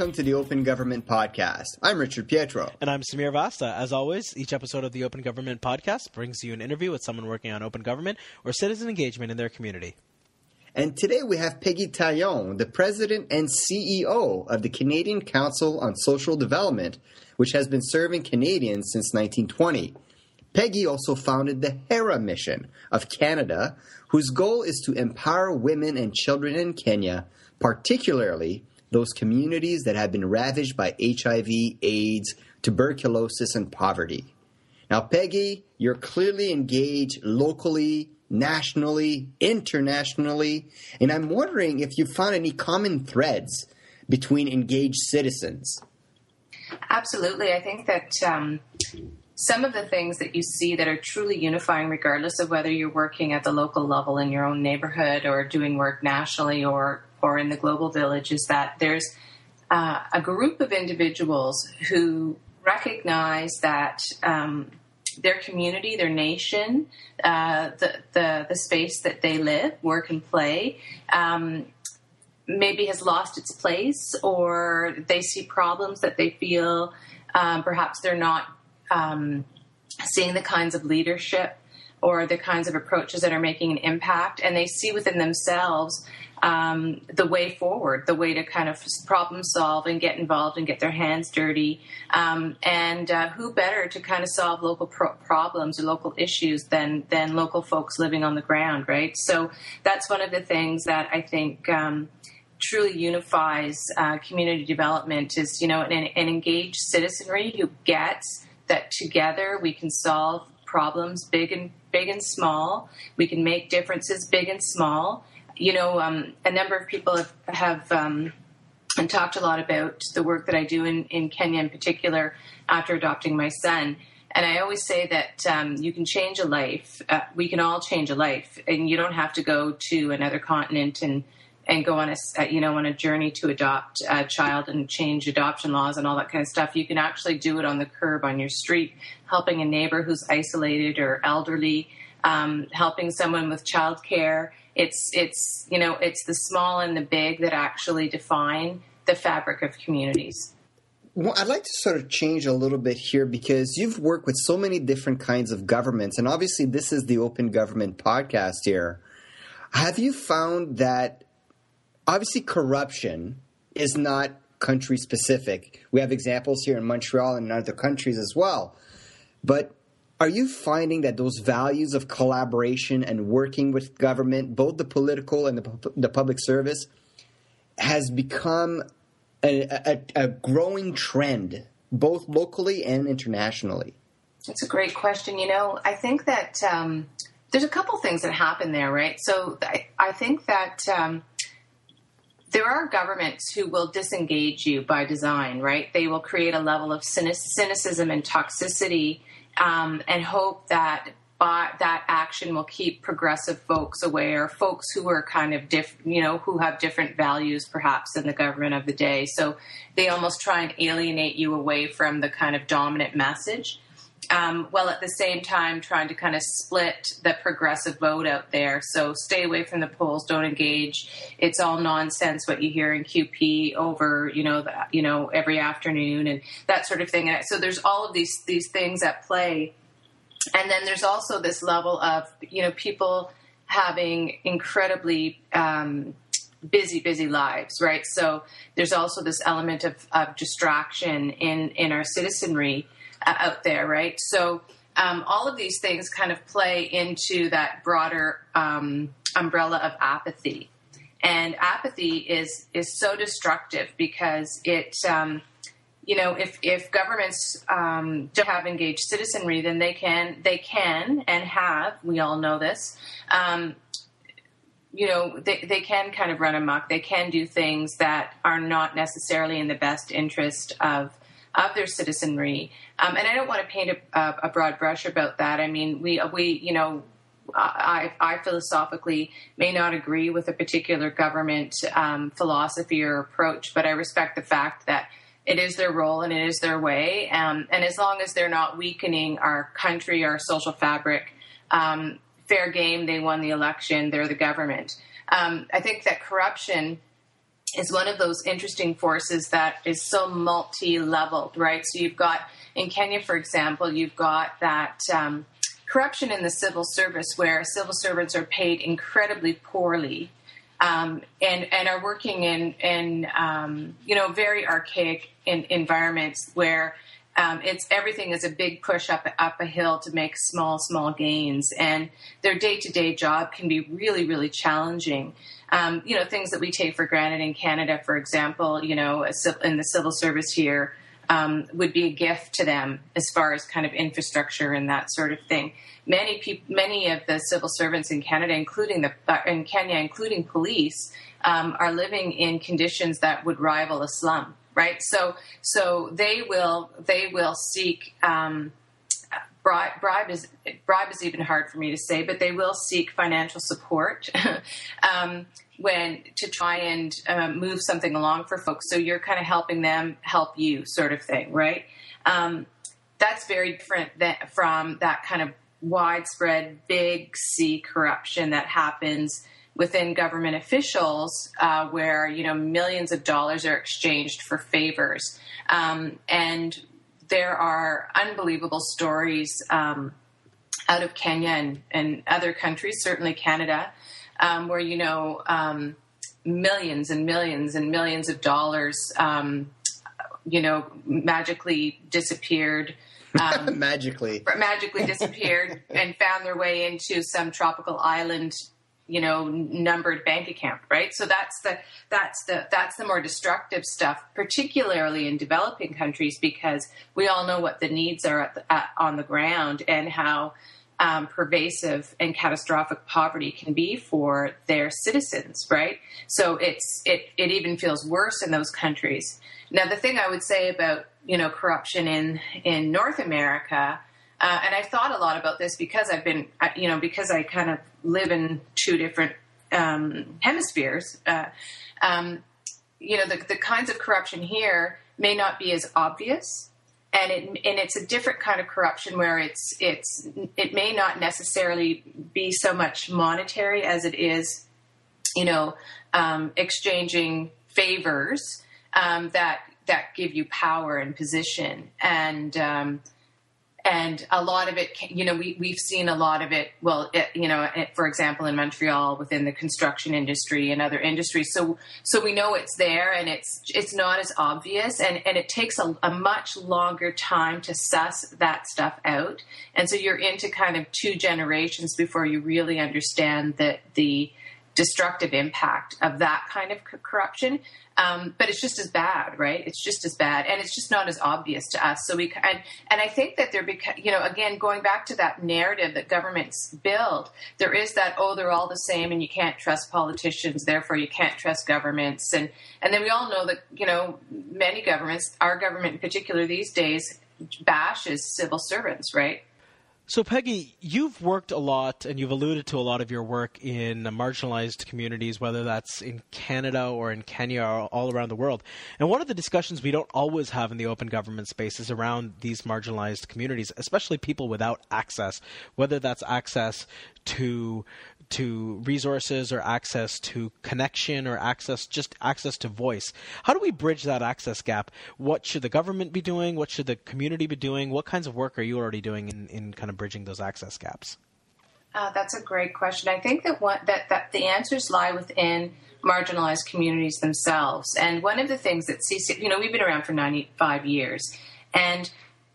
welcome to the Open Government Podcast. I'm Richard Pietro. And I'm Sameer Vasta. As always, each episode of the Open Government Podcast brings you an interview with someone working on open government or citizen engagement in their community. And today we have Peggy Taillon, the president and CEO of the Canadian Council on Social Development, which has been serving Canadians since 1920. Peggy also founded the HERA mission of Canada, whose goal is to empower women and children in Kenya, particularly those communities that have been ravaged by HIV, AIDS, tuberculosis, and poverty. Now, Peggy, you're clearly engaged locally, nationally, internationally, and I'm wondering if you found any common threads between engaged citizens. Absolutely. I think that um, some of the things that you see that are truly unifying, regardless of whether you're working at the local level in your own neighborhood or doing work nationally or or in the global village is that there's uh, a group of individuals who recognize that um, their community, their nation, uh, the, the, the space that they live, work, and play. Um, maybe has lost its place, or they see problems that they feel um, perhaps they're not um, seeing the kinds of leadership or the kinds of approaches that are making an impact, and they see within themselves um, the way forward, the way to kind of problem solve and get involved and get their hands dirty. Um, and uh, who better to kind of solve local pro- problems or local issues than than local folks living on the ground, right? So that's one of the things that I think. Um, truly unifies uh, community development is you know an, an engaged citizenry who gets that together we can solve problems big and big and small we can make differences big and small you know, um, a number of people have, have um, and talked a lot about the work that I do in, in Kenya in particular after adopting my son. And I always say that um, you can change a life. Uh, we can all change a life, and you don't have to go to another continent and and go on a uh, you know on a journey to adopt a child and change adoption laws and all that kind of stuff. You can actually do it on the curb on your street, helping a neighbor who's isolated or elderly, um, helping someone with childcare it's it's you know it's the small and the big that actually define the fabric of communities. Well, I'd like to sort of change a little bit here because you've worked with so many different kinds of governments, and obviously this is the Open Government podcast here. Have you found that obviously corruption is not country specific? We have examples here in Montreal and in other countries as well. But are you finding that those values of collaboration and working with government, both the political and the, the public service, has become a, a, a growing trend, both locally and internationally? That's a great question. You know, I think that um, there's a couple things that happen there, right? So I, I think that um, there are governments who will disengage you by design, right? They will create a level of cynicism and toxicity um, and hope that by that action will keep progressive folks away or folks who are kind of diff, you know, who have different values perhaps than the government of the day. So they almost try and alienate you away from the kind of dominant message. Um, while at the same time trying to kind of split the progressive vote out there. So stay away from the polls, don't engage. It's all nonsense what you hear in QP over, you know, the, you know, every afternoon and that sort of thing. And so there's all of these these things at play, and then there's also this level of you know people having incredibly um, busy, busy lives, right? So there's also this element of, of distraction in in our citizenry out there, right? So um, all of these things kind of play into that broader um, umbrella of apathy. And apathy is is so destructive because it, um, you know, if if governments um, don't have engaged citizenry, then they can they can and have. We all know this. Um, you know, they, they can kind of run amok. They can do things that are not necessarily in the best interest of of their citizenry. Um, and I don't want to paint a, a, broad brush about that. I mean, we we you know. I, I philosophically may not agree with a particular government um, philosophy or approach, but I respect the fact that it is their role and it is their way. Um, and as long as they're not weakening our country, our social fabric, um, fair game, they won the election, they're the government. Um, I think that corruption is one of those interesting forces that is so multi-leveled, right? So you've got in Kenya, for example, you've got that um, corruption in the civil service where civil servants are paid incredibly poorly. Um, and and are working in in um, you know very archaic in, environments where um, it's everything is a big push up up a hill to make small small gains, and their day to day job can be really really challenging. Um, you know things that we take for granted in Canada, for example, you know in the civil service here. Um, would be a gift to them as far as kind of infrastructure and that sort of thing many people, many of the civil servants in Canada, including the uh, in Kenya, including police, um, are living in conditions that would rival a slum. Right, so so they will they will seek. Um, bribe, bribe is bribe is even hard for me to say, but they will seek financial support um, when to try and uh, move something along for folks. So you're kind of helping them help you, sort of thing, right? Um, that's very different than, from that kind of widespread big C corruption that happens within government officials, uh, where you know millions of dollars are exchanged for favors, um, and there are unbelievable stories um, out of Kenya and, and, other countries, certainly Canada, um, where you know um, millions and millions and millions of dollars, um, you know, magically disappeared um, magically. magically disappeared and found their way into some tropical island you know numbered bank account right so that's the that's the that's the more destructive stuff particularly in developing countries because we all know what the needs are the, on the ground and how um, pervasive and catastrophic poverty can be for their citizens right so it's it it even feels worse in those countries now the thing i would say about you know corruption in in North America. Uh, and I've thought a lot about this because I've been, you know, because I kind of live in two different um, hemispheres. Uh, um, you know, the, the kinds of corruption here may not be as obvious, and it and it's a different kind of corruption where it's it's it may not necessarily be so much monetary as it is, you know, um, exchanging favors um, that that give you power and position and um, and a lot of it you know we, we've seen a lot of it well it, you know it, for example in montreal within the construction industry and other industries. So so we know it's there and it's it's not as obvious and and it takes a, a much longer time to suss that stuff out. And so you're into kind of two generations before you really understand that the destructive impact of that kind of corruption. Um, but it's just as bad, right? It's just as bad, and it's just not as obvious to us. So we and and I think that there, beca- you know, again going back to that narrative that governments build, there is that oh they're all the same, and you can't trust politicians, therefore you can't trust governments, and and then we all know that you know many governments, our government in particular these days, bashes civil servants, right? So, Peggy, you've worked a lot and you've alluded to a lot of your work in marginalized communities, whether that's in Canada or in Kenya or all around the world. And one of the discussions we don't always have in the open government space is around these marginalized communities, especially people without access, whether that's access to to resources or access to connection or access just access to voice. How do we bridge that access gap? What should the government be doing? What should the community be doing? What kinds of work are you already doing in, in kind of bridging those access gaps? Uh, that's a great question. I think that what that, that the answers lie within marginalized communities themselves. And one of the things that CC, you know, we've been around for 95 years, and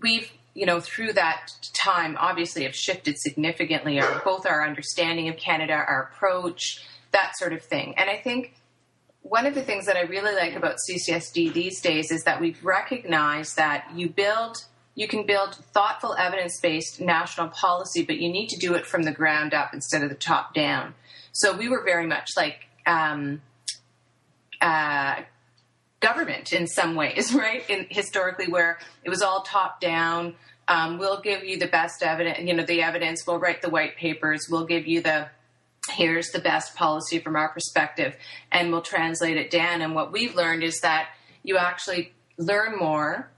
we've you know, through that time, obviously have shifted significantly. Our, both our understanding of Canada, our approach, that sort of thing. And I think one of the things that I really like about CCSD these days is that we've recognized that you build, you can build thoughtful, evidence-based national policy, but you need to do it from the ground up instead of the top down. So we were very much like. Um, uh, government in some ways, right? In historically, where it was all top down. Um, we'll give you the best evidence, you know, the evidence. We'll write the white papers. We'll give you the here's the best policy from our perspective, and we'll translate it down. And what we've learned is that you actually learn more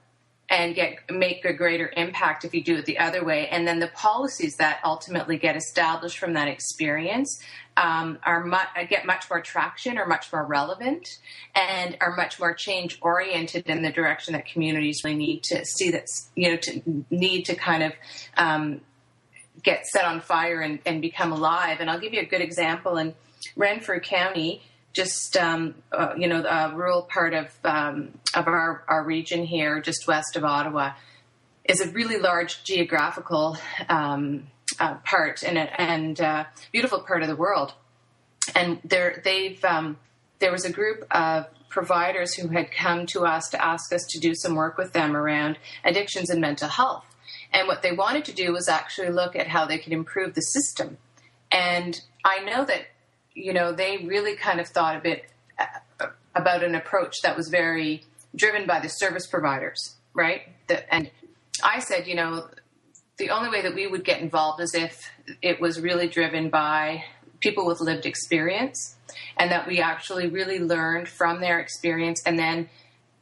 and get make a greater impact if you do it the other way. And then the policies that ultimately get established from that experience um, are mu- get much more traction, are much more relevant, and are much more change oriented in the direction that communities really need to see that you know to need to kind of um, get set on fire and, and become alive. And I'll give you a good example in Renfrew County just um, uh, you know a rural part of um, of our, our region here, just west of Ottawa, is a really large geographical um, uh, part and and uh, beautiful part of the world. And there they've um, there was a group of providers who had come to us to ask us to do some work with them around addictions and mental health. And what they wanted to do was actually look at how they could improve the system. And I know that you know, they really kind of thought a bit uh, about an approach that was very driven by the service providers, right? The, and I said, you know, the only way that we would get involved is if it was really driven by people with lived experience and that we actually really learned from their experience and then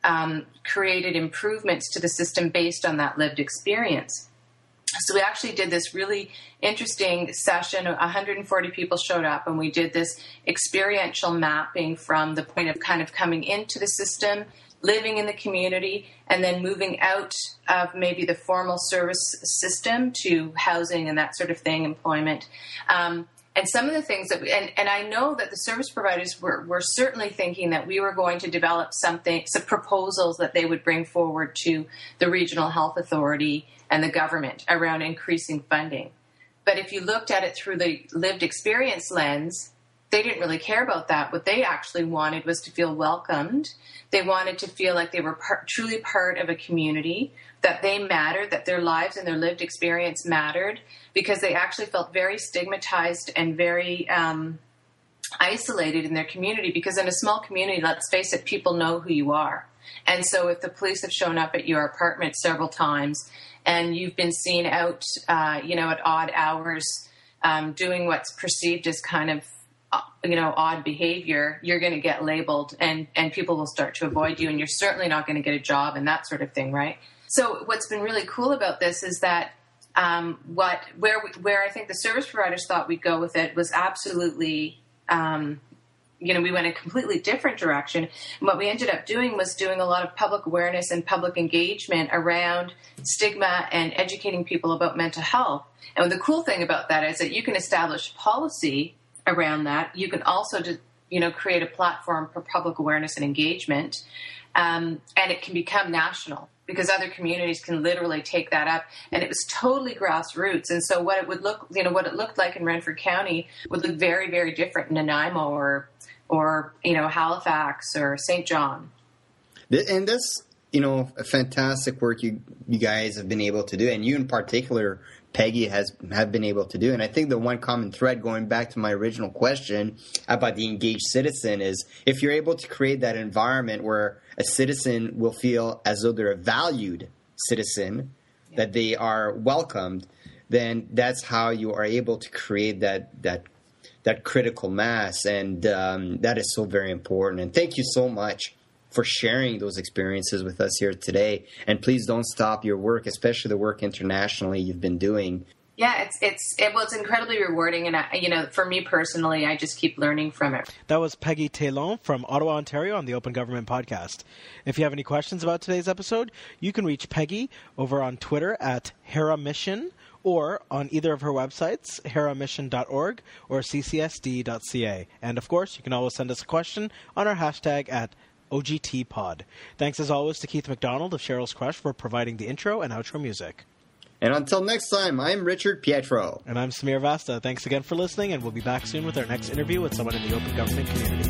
um, created improvements to the system based on that lived experience. So we actually did this really interesting session. 140 people showed up, and we did this experiential mapping from the point of kind of coming into the system, living in the community, and then moving out of maybe the formal service system to housing and that sort of thing, employment. Um, and some of the things that we, and, and I know that the service providers were, were certainly thinking that we were going to develop something, some proposals that they would bring forward to the regional health authority and the government around increasing funding. But if you looked at it through the lived experience lens, they didn't really care about that. What they actually wanted was to feel welcomed. They wanted to feel like they were truly part of a community, that they mattered, that their lives and their lived experience mattered, because they actually felt very stigmatized and very um, isolated in their community. Because in a small community, let's face it, people know who you are. And so if the police have shown up at your apartment several times and you've been seen out, uh, you know, at odd hours um, doing what's perceived as kind of you know odd behavior you're going to get labeled and and people will start to avoid you and you're certainly not going to get a job and that sort of thing right so what's been really cool about this is that um, what where we, where I think the service providers thought we'd go with it was absolutely um, you know, we went a completely different direction. And what we ended up doing was doing a lot of public awareness and public engagement around stigma and educating people about mental health. And the cool thing about that is that you can establish policy around that. You can also, you know, create a platform for public awareness and engagement, um, and it can become national because other communities can literally take that up and it was totally grassroots and so what it would look you know what it looked like in renfrew county would look very very different in nanaimo or or you know Halifax or St. John. And that's you know fantastic work you you guys have been able to do, and you in particular, Peggy has have been able to do. And I think the one common thread, going back to my original question about the engaged citizen, is if you're able to create that environment where a citizen will feel as though they're a valued citizen, yeah. that they are welcomed, then that's how you are able to create that that that critical mass, and um, that is so very important. And thank you so much for sharing those experiences with us here today. And please don't stop your work, especially the work internationally you've been doing. Yeah, it's it's it was incredibly rewarding, and I, you know, for me personally, I just keep learning from it. That was Peggy Taillon from Ottawa, Ontario, on the Open Government Podcast. If you have any questions about today's episode, you can reach Peggy over on Twitter at Hera Mission or on either of her websites, heramission.org or ccsd.ca. And of course, you can always send us a question on our hashtag at OGT Pod. Thanks as always to Keith McDonald of Sheryl's Crush for providing the intro and outro music. And until next time, I'm Richard Pietro. And I'm Sameer Vasta. Thanks again for listening, and we'll be back soon with our next interview with someone in the open government community.